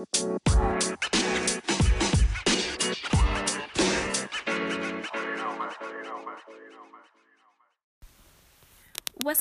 What's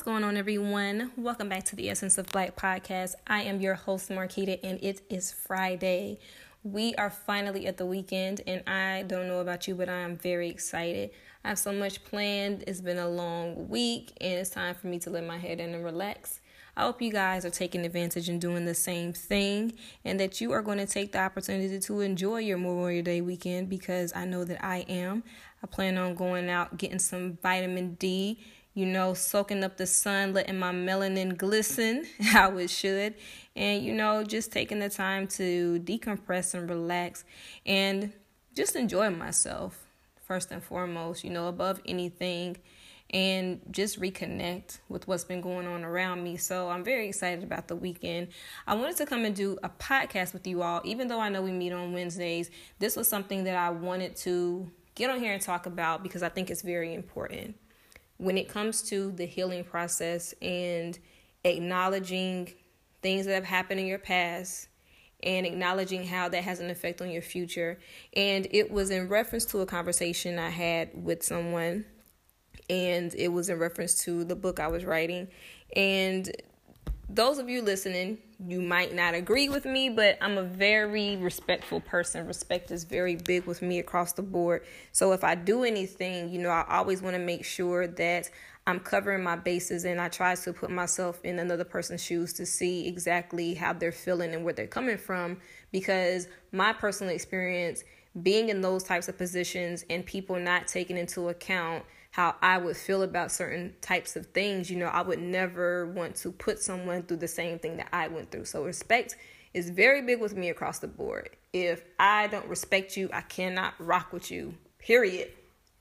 going on, everyone? Welcome back to the Essence of Black podcast. I am your host, Marquita, and it is Friday. We are finally at the weekend, and I don't know about you, but I am very excited. I have so much planned. It's been a long week, and it's time for me to let my head in and relax. I hope you guys are taking advantage and doing the same thing, and that you are going to take the opportunity to enjoy your Memorial Day weekend because I know that I am. I plan on going out, getting some vitamin D you know, soaking up the sun, letting my melanin glisten how it should, and you know, just taking the time to decompress and relax and just enjoy myself first and foremost, you know, above anything and just reconnect with what's been going on around me. So I'm very excited about the weekend. I wanted to come and do a podcast with you all, even though I know we meet on Wednesdays. This was something that I wanted to get on here and talk about because I think it's very important when it comes to the healing process and acknowledging things that have happened in your past and acknowledging how that has an effect on your future. And it was in reference to a conversation I had with someone, and it was in reference to the book I was writing. And those of you listening, you might not agree with me, but I'm a very respectful person. Respect is very big with me across the board. So if I do anything, you know, I always want to make sure that I'm covering my bases and I try to put myself in another person's shoes to see exactly how they're feeling and where they're coming from because my personal experience being in those types of positions and people not taking into account how I would feel about certain types of things, you know, I would never want to put someone through the same thing that I went through. So respect is very big with me across the board. If I don't respect you, I cannot rock with you, period,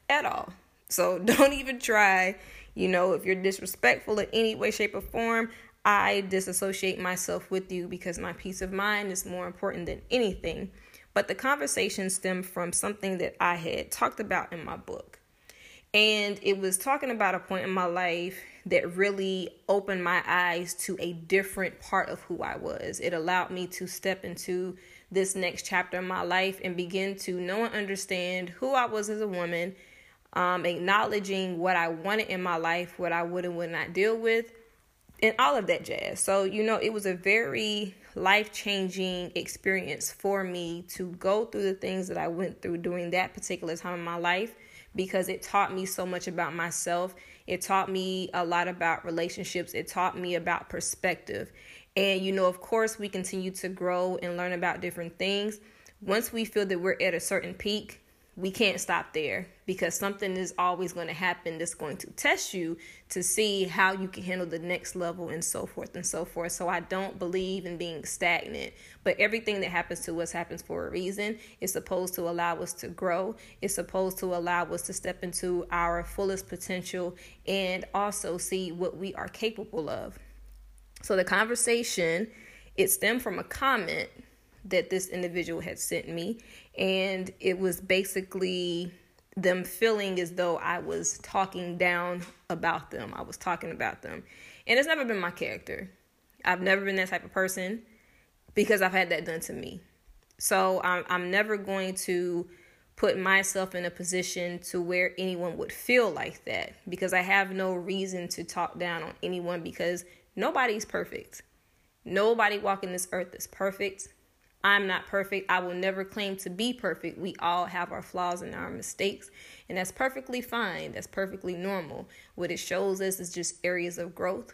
at all. So don't even try. You know, if you're disrespectful in any way, shape, or form, I disassociate myself with you because my peace of mind is more important than anything. But the conversation stemmed from something that I had talked about in my book. And it was talking about a point in my life that really opened my eyes to a different part of who I was. It allowed me to step into this next chapter of my life and begin to know and understand who I was as a woman, um, acknowledging what I wanted in my life, what I would and would not deal with, and all of that jazz. So, you know, it was a very life changing experience for me to go through the things that I went through during that particular time in my life because it taught me so much about myself. It taught me a lot about relationships. It taught me about perspective. And, you know, of course, we continue to grow and learn about different things. Once we feel that we're at a certain peak, we can't stop there because something is always going to happen that's going to test you to see how you can handle the next level and so forth and so forth. So I don't believe in being stagnant, but everything that happens to us happens for a reason. It's supposed to allow us to grow, it's supposed to allow us to step into our fullest potential and also see what we are capable of. So the conversation it stemmed from a comment that this individual had sent me and it was basically them feeling as though I was talking down about them. I was talking about them. And it's never been my character. I've never been that type of person because I've had that done to me. So I'm, I'm never going to put myself in a position to where anyone would feel like that because I have no reason to talk down on anyone because nobody's perfect. Nobody walking this earth is perfect. I'm not perfect. I will never claim to be perfect. We all have our flaws and our mistakes, and that's perfectly fine. That's perfectly normal. What it shows us is just areas of growth,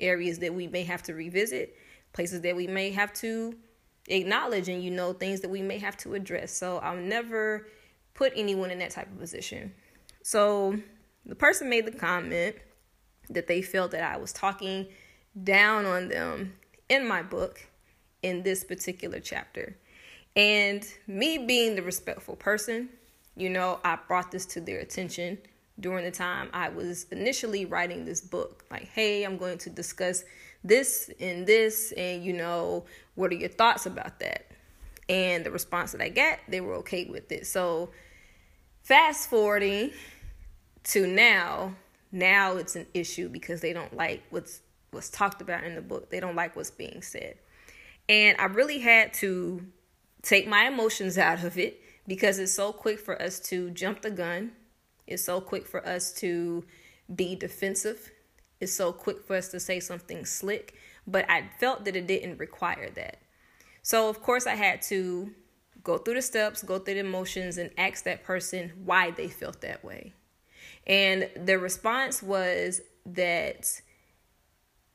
areas that we may have to revisit, places that we may have to acknowledge, and you know, things that we may have to address. So I'll never put anyone in that type of position. So the person made the comment that they felt that I was talking down on them in my book in this particular chapter. And me being the respectful person, you know, I brought this to their attention during the time I was initially writing this book. Like, hey, I'm going to discuss this and this, and you know, what are your thoughts about that? And the response that I got, they were okay with it. So, fast forwarding to now, now it's an issue because they don't like what's what's talked about in the book. They don't like what's being said. And I really had to take my emotions out of it because it's so quick for us to jump the gun. It's so quick for us to be defensive. It's so quick for us to say something slick. But I felt that it didn't require that. So, of course, I had to go through the steps, go through the emotions, and ask that person why they felt that way. And the response was that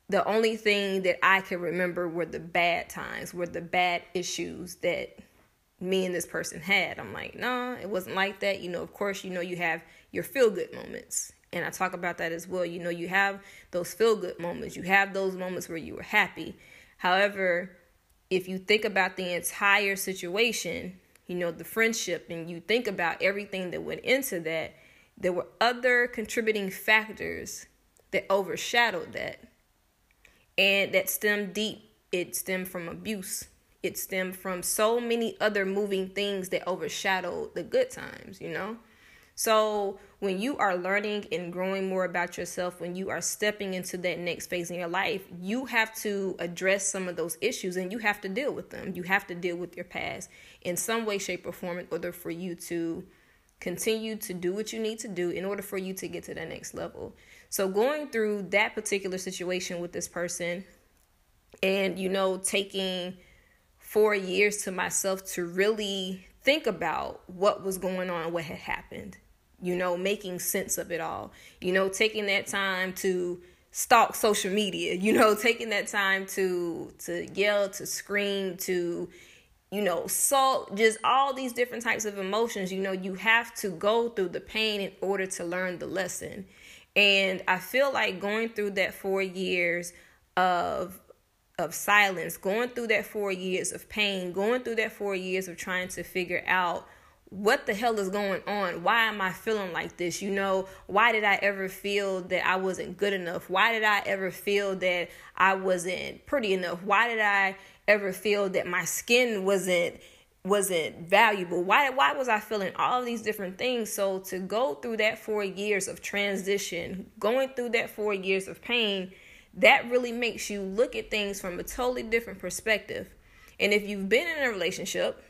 the only thing that I could remember were the bad times, were the bad issues that me and this person had. I'm like, no, nah, it wasn't like that. You know, of course, you know, you have your feel good moments. And I talk about that as well. You know, you have those feel good moments, you have those moments where you were happy. However, if you think about the entire situation, you know, the friendship, and you think about everything that went into that, there were other contributing factors that overshadowed that. And that stemmed deep. It stemmed from abuse. It stemmed from so many other moving things that overshadowed the good times, you know? So, when you are learning and growing more about yourself, when you are stepping into that next phase in your life, you have to address some of those issues and you have to deal with them. You have to deal with your past in some way, shape, or form in order for you to continue to do what you need to do in order for you to get to the next level. So, going through that particular situation with this person and, you know, taking four years to myself to really think about what was going on, what had happened you know, making sense of it all, you know, taking that time to stalk social media, you know, taking that time to to yell, to scream, to you know, salt, just all these different types of emotions, you know, you have to go through the pain in order to learn the lesson. And I feel like going through that 4 years of of silence, going through that 4 years of pain, going through that 4 years of trying to figure out what the hell is going on? Why am I feeling like this? You know, why did I ever feel that I wasn't good enough? Why did I ever feel that I wasn't pretty enough? Why did I ever feel that my skin wasn't wasn't valuable? Why why was I feeling all these different things? So to go through that 4 years of transition, going through that 4 years of pain, that really makes you look at things from a totally different perspective. And if you've been in a relationship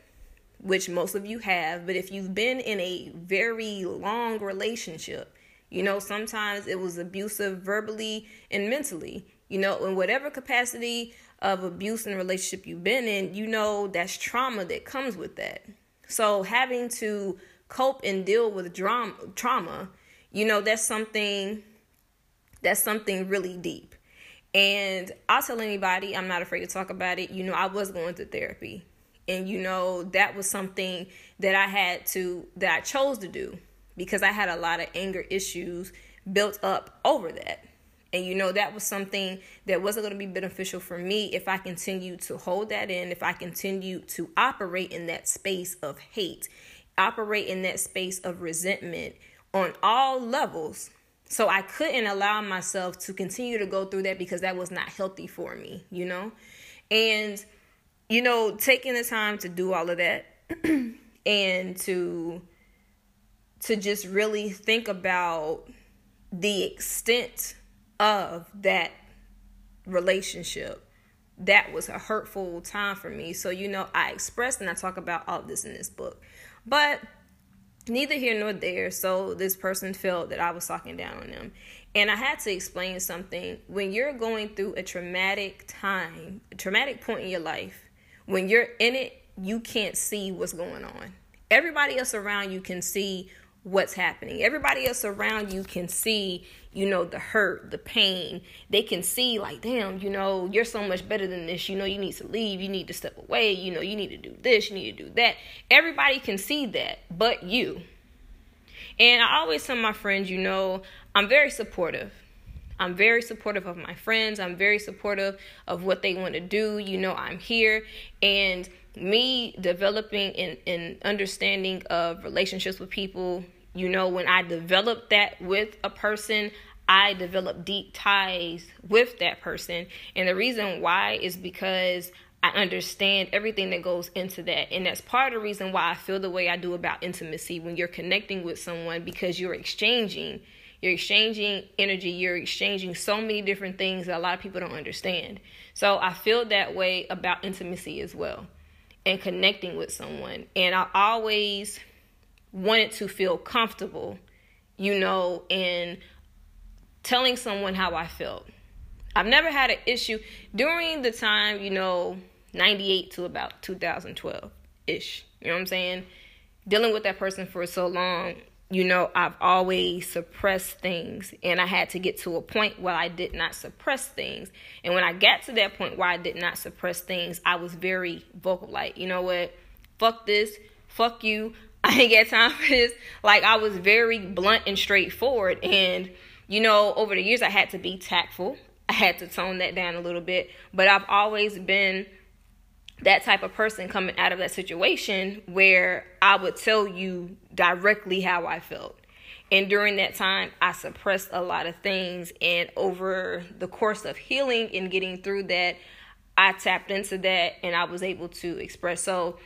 which most of you have, but if you've been in a very long relationship, you know, sometimes it was abusive verbally and mentally, you know, in whatever capacity of abuse and relationship you've been in, you know, that's trauma that comes with that. So having to cope and deal with drama, trauma, you know, that's something that's something really deep. And I'll tell anybody, I'm not afraid to talk about it. You know, I was going to therapy and you know that was something that I had to that I chose to do because I had a lot of anger issues built up over that. And you know that was something that wasn't going to be beneficial for me if I continued to hold that in, if I continued to operate in that space of hate, operate in that space of resentment on all levels. So I couldn't allow myself to continue to go through that because that was not healthy for me, you know? And you know, taking the time to do all of that and to to just really think about the extent of that relationship that was a hurtful time for me. So you know i expressed and i talk about all this in this book. But neither here nor there so this person felt that i was talking down on them. And i had to explain something. When you're going through a traumatic time a traumatic point in your life when you're in it, you can't see what's going on. Everybody else around you can see what's happening. Everybody else around you can see, you know, the hurt, the pain. They can see, like, damn, you know, you're so much better than this. You know, you need to leave. You need to step away. You know, you need to do this. You need to do that. Everybody can see that, but you. And I always tell my friends, you know, I'm very supportive. I'm very supportive of my friends. I'm very supportive of what they want to do. You know, I'm here. And me developing and, and understanding of relationships with people, you know, when I develop that with a person, I develop deep ties with that person. And the reason why is because I understand everything that goes into that. And that's part of the reason why I feel the way I do about intimacy when you're connecting with someone because you're exchanging you're exchanging energy, you're exchanging so many different things that a lot of people don't understand. So I feel that way about intimacy as well and connecting with someone. And I always wanted to feel comfortable, you know, in telling someone how I felt. I've never had an issue during the time, you know, 98 to about 2012 ish. You know what I'm saying? Dealing with that person for so long, you know, I've always suppressed things. And I had to get to a point where I did not suppress things. And when I got to that point where I did not suppress things, I was very vocal like, you know what? Fuck this. Fuck you. I ain't got time for this. Like, I was very blunt and straightforward. And, you know, over the years, I had to be tactful. I had to tone that down a little bit. But I've always been that type of person coming out of that situation where I would tell you directly how I felt. And during that time, I suppressed a lot of things. And over the course of healing and getting through that, I tapped into that and I was able to express. So,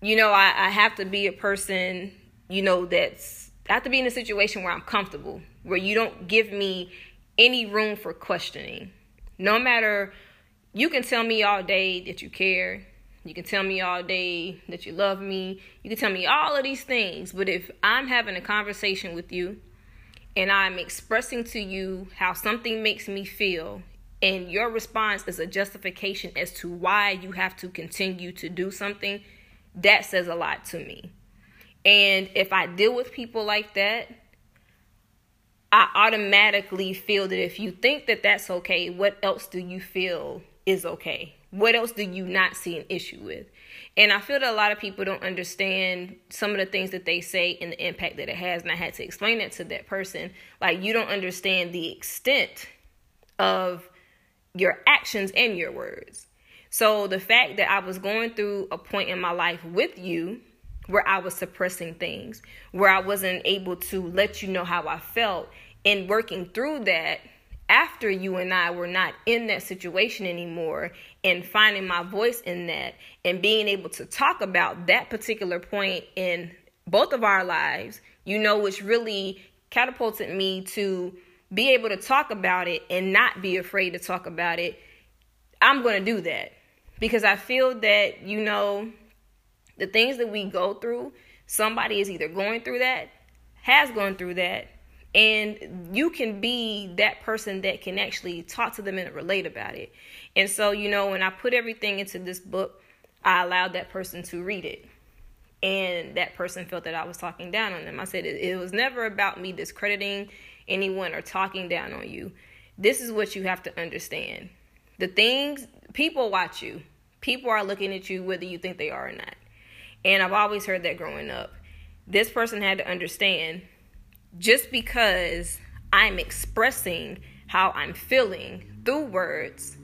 you know, I, I have to be a person, you know, that's, I have to be in a situation where I'm comfortable, where you don't give me any room for questioning. No matter you can tell me all day that you care. You can tell me all day that you love me. You can tell me all of these things. But if I'm having a conversation with you and I'm expressing to you how something makes me feel, and your response is a justification as to why you have to continue to do something, that says a lot to me. And if I deal with people like that, I automatically feel that if you think that that's okay, what else do you feel is okay? What else do you not see an issue with? And I feel that a lot of people don't understand some of the things that they say and the impact that it has. And I had to explain that to that person. Like, you don't understand the extent of your actions and your words. So, the fact that I was going through a point in my life with you where I was suppressing things, where I wasn't able to let you know how I felt, and working through that after you and I were not in that situation anymore and finding my voice in that and being able to talk about that particular point in both of our lives, you know, which really catapulted me to be able to talk about it and not be afraid to talk about it. I'm going to do that because I feel that, you know, the things that we go through, somebody is either going through that, has gone through that, and you can be that person that can actually talk to them and relate about it. And so, you know, when I put everything into this book, I allowed that person to read it. And that person felt that I was talking down on them. I said it, it was never about me discrediting anyone or talking down on you. This is what you have to understand. The things people watch you. People are looking at you whether you think they are or not. And I've always heard that growing up. This person had to understand just because I'm expressing how I'm feeling through words,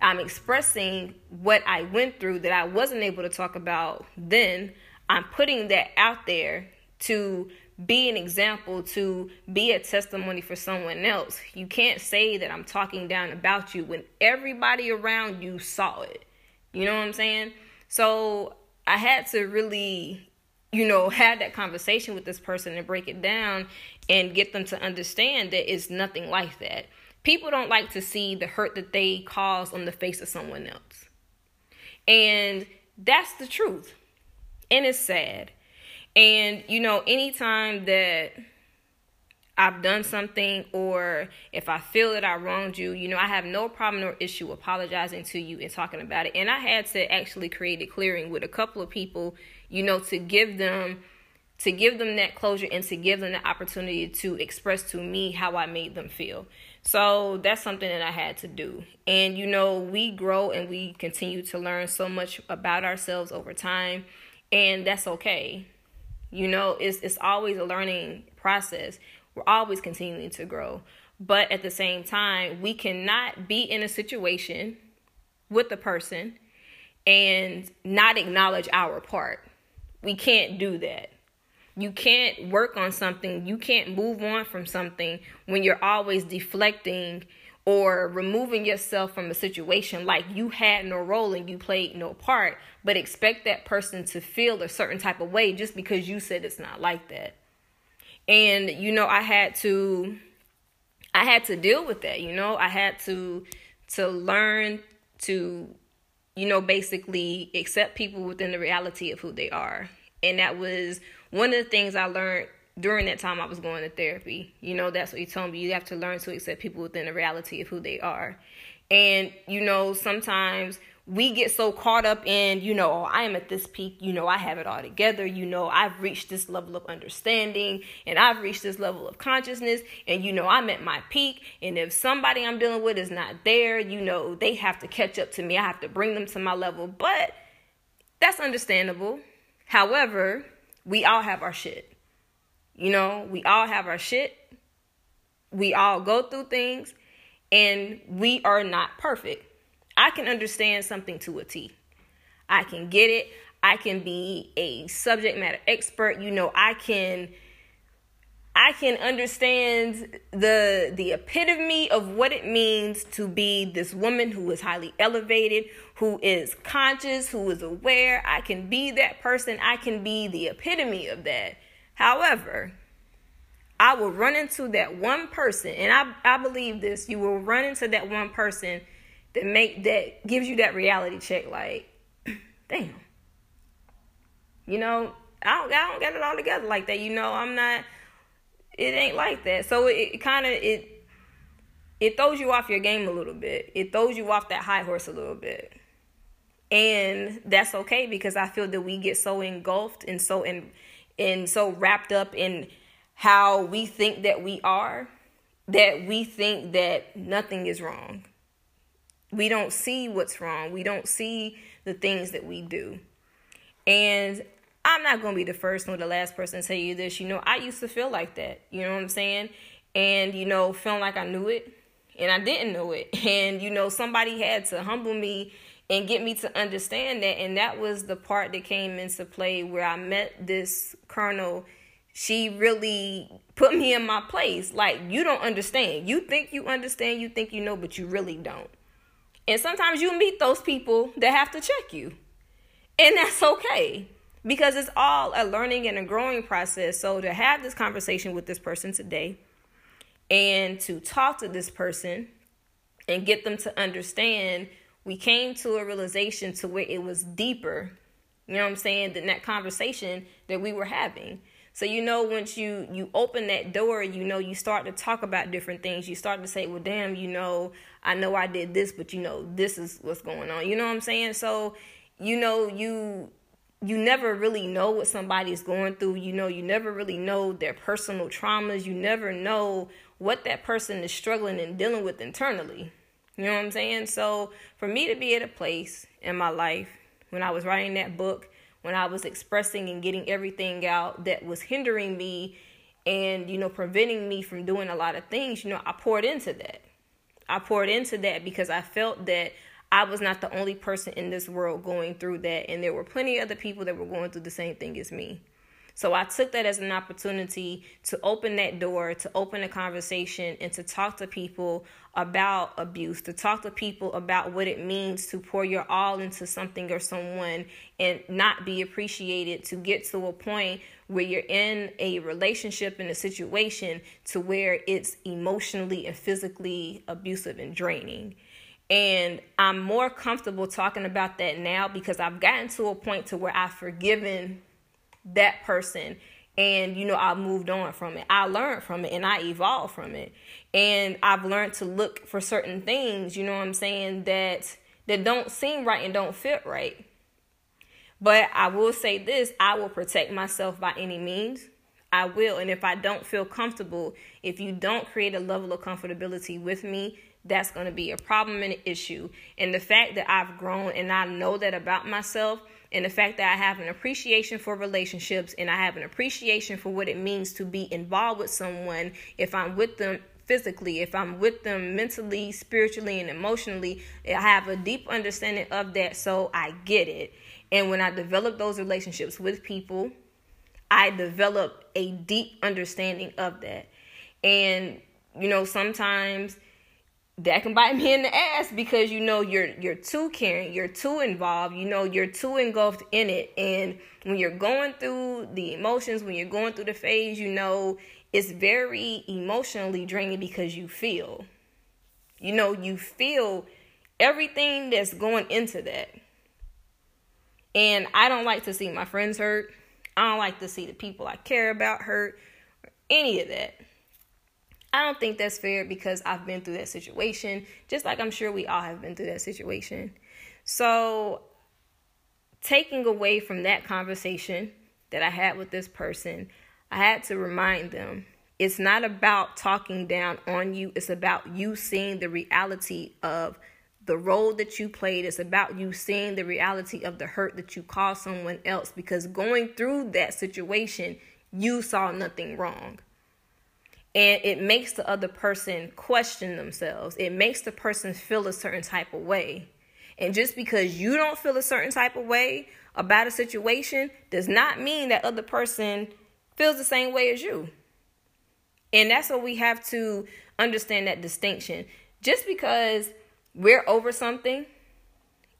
I'm expressing what I went through that I wasn't able to talk about then. I'm putting that out there to be an example, to be a testimony for someone else. You can't say that I'm talking down about you when everybody around you saw it. You know what I'm saying? So I had to really you know, have that conversation with this person and break it down and get them to understand that it's nothing like that. People don't like to see the hurt that they cause on the face of someone else. And that's the truth. And it's sad. And, you know, anytime that I've done something or if I feel that I wronged you, you know, I have no problem or issue apologizing to you and talking about it. And I had to actually create a clearing with a couple of people you know, to give them to give them that closure and to give them the opportunity to express to me how I made them feel. So that's something that I had to do. And you know, we grow and we continue to learn so much about ourselves over time, and that's okay. You know, it's it's always a learning process. We're always continuing to grow. But at the same time, we cannot be in a situation with the person and not acknowledge our part we can't do that. You can't work on something, you can't move on from something when you're always deflecting or removing yourself from a situation like you had no role and you played no part, but expect that person to feel a certain type of way just because you said it's not like that. And you know, I had to I had to deal with that, you know. I had to to learn to you know, basically accept people within the reality of who they are. And that was one of the things I learned during that time I was going to therapy. You know, that's what he told me. You have to learn to accept people within the reality of who they are. And, you know, sometimes we get so caught up in, you know, oh, I am at this peak, you know, I have it all together, you know, I've reached this level of understanding and I've reached this level of consciousness, and you know, I'm at my peak. And if somebody I'm dealing with is not there, you know, they have to catch up to me, I have to bring them to my level. But that's understandable. However, we all have our shit. You know, we all have our shit. We all go through things, and we are not perfect I can understand something to a T. I can get it. I can be a subject matter expert. You know, I can I can understand the the epitome of what it means to be this woman who is highly elevated, who is conscious, who is aware. I can be that person. I can be the epitome of that. However, I will run into that one person, and I, I believe this, you will run into that one person that make that gives you that reality check like damn. You know i don't, I don't get it all together like that you know i'm not it ain't like that. So it, it kind of it it throws you off your game a little bit. It throws you off that high horse a little bit. And that's okay because i feel that we get so engulfed and so in and so wrapped up in how we think that we are that we think that nothing is wrong we don't see what's wrong. We don't see the things that we do. And I'm not going to be the first nor the last person to tell you this. You know, I used to feel like that. You know what I'm saying? And, you know, feeling like I knew it and I didn't know it. And, you know, somebody had to humble me and get me to understand that. And that was the part that came into play where I met this colonel. She really put me in my place. Like, you don't understand. You think you understand, you think you know, but you really don't. And sometimes you meet those people that have to check you. And that's okay because it's all a learning and a growing process. So to have this conversation with this person today and to talk to this person and get them to understand, we came to a realization to where it was deeper, you know what I'm saying, than that conversation that we were having. So you know once you you open that door, you know you start to talk about different things. You start to say, "Well, damn, you know, I know I did this, but you know, this is what's going on." You know what I'm saying? So, you know, you you never really know what somebody is going through. You know, you never really know their personal traumas. You never know what that person is struggling and dealing with internally. You know what I'm saying? So, for me to be at a place in my life when I was writing that book when I was expressing and getting everything out that was hindering me and, you know, preventing me from doing a lot of things, you know, I poured into that. I poured into that because I felt that I was not the only person in this world going through that. And there were plenty of other people that were going through the same thing as me. So I took that as an opportunity to open that door, to open a conversation, and to talk to people about abuse, to talk to people about what it means to pour your all into something or someone and not be appreciated, to get to a point where you're in a relationship in a situation to where it's emotionally and physically abusive and draining. And I'm more comfortable talking about that now because I've gotten to a point to where I've forgiven that person and you know i moved on from it. I learned from it and i evolved from it. And i've learned to look for certain things you know what i'm saying that that don't seem right and don't fit right. But i will say this i will protect myself by any means. I will. And if i don't feel comfortable if you don't create a level of comfortability with me that's going to be a problem and an issue. And the fact that i've grown and i know that about myself and the fact that I have an appreciation for relationships and I have an appreciation for what it means to be involved with someone if I'm with them physically, if I'm with them mentally, spiritually, and emotionally, I have a deep understanding of that, so I get it. And when I develop those relationships with people, I develop a deep understanding of that. And, you know, sometimes that can bite me in the ass because you know you're you're too caring, you're too involved, you know you're too engulfed in it, and when you're going through the emotions, when you're going through the phase, you know it's very emotionally draining because you feel. You know, you feel everything that's going into that. And I don't like to see my friends hurt. I don't like to see the people I care about hurt or any of that. I don't think that's fair because I've been through that situation, just like I'm sure we all have been through that situation. So, taking away from that conversation that I had with this person, I had to remind them it's not about talking down on you, it's about you seeing the reality of the role that you played. It's about you seeing the reality of the hurt that you caused someone else because going through that situation, you saw nothing wrong. And it makes the other person question themselves. It makes the person feel a certain type of way. And just because you don't feel a certain type of way about a situation does not mean that other person feels the same way as you. And that's what we have to understand that distinction. Just because we're over something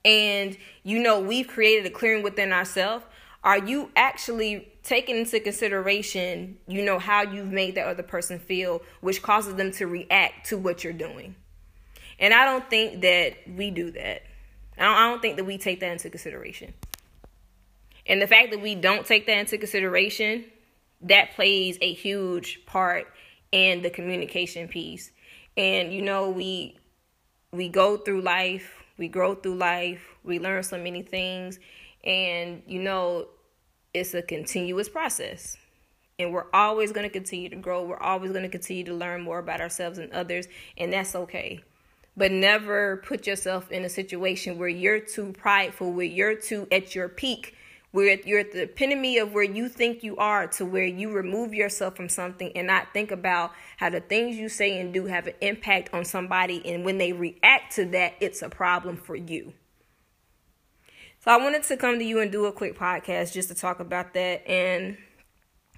and you know we've created a clearing within ourselves, are you actually taking into consideration, you know, how you've made that other person feel, which causes them to react to what you're doing? And I don't think that we do that. I don't, I don't think that we take that into consideration. And the fact that we don't take that into consideration, that plays a huge part in the communication piece. And you know, we we go through life, we grow through life, we learn so many things, and you know, it's a continuous process. And we're always going to continue to grow. We're always going to continue to learn more about ourselves and others, and that's okay. But never put yourself in a situation where you're too prideful, where you're too at your peak where you're at the epitome of where you think you are to where you remove yourself from something and not think about how the things you say and do have an impact on somebody and when they react to that it's a problem for you so i wanted to come to you and do a quick podcast just to talk about that and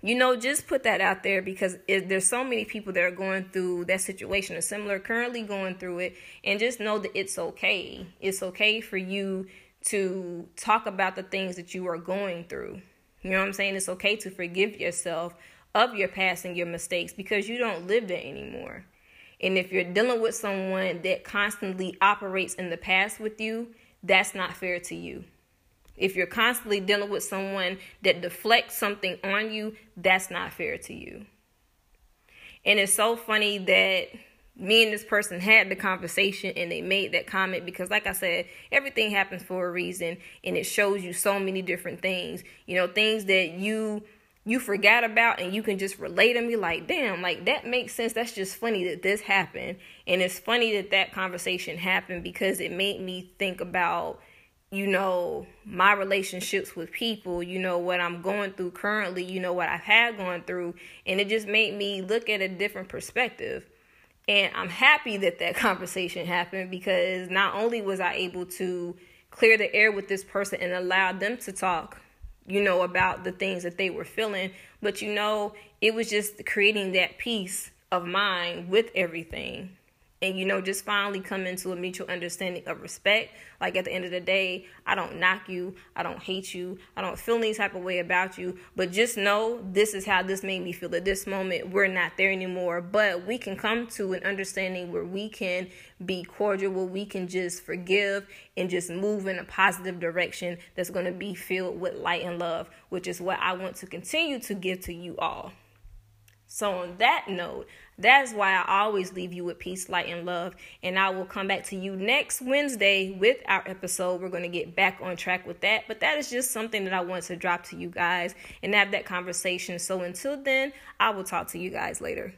you know just put that out there because it, there's so many people that are going through that situation or similar currently going through it and just know that it's okay it's okay for you to talk about the things that you are going through. You know what I'm saying? It's okay to forgive yourself of your past and your mistakes because you don't live there anymore. And if you're dealing with someone that constantly operates in the past with you, that's not fair to you. If you're constantly dealing with someone that deflects something on you, that's not fair to you. And it's so funny that me and this person had the conversation and they made that comment because like i said everything happens for a reason and it shows you so many different things. You know things that you you forgot about and you can just relate to me like damn like that makes sense. That's just funny that this happened. And it's funny that that conversation happened because it made me think about you know my relationships with people you know what i'm going through currently you know what i've had going through. And it just made me look at a different perspective. And I'm happy that that conversation happened because not only was I able to clear the air with this person and allow them to talk, you know, about the things that they were feeling, but you know, it was just creating that peace of mind with everything and you know just finally come into a mutual understanding of respect. Like at the end of the day i don't knock you. I don't hate you. I don't feel any type of way about you. But just know this is how this made me feel at this moment. We're not there anymore. But we can come to an understanding where we can be cordial where we can just forgive and just move in a positive direction that's going to be filled with light and love which is what i want to continue to give to you all. So, on that note, that's why I always leave you with peace, light, and love. And I will come back to you next Wednesday with our episode. We're going to get back on track with that. But that is just something that I want to drop to you guys and have that conversation. So, until then, I will talk to you guys later.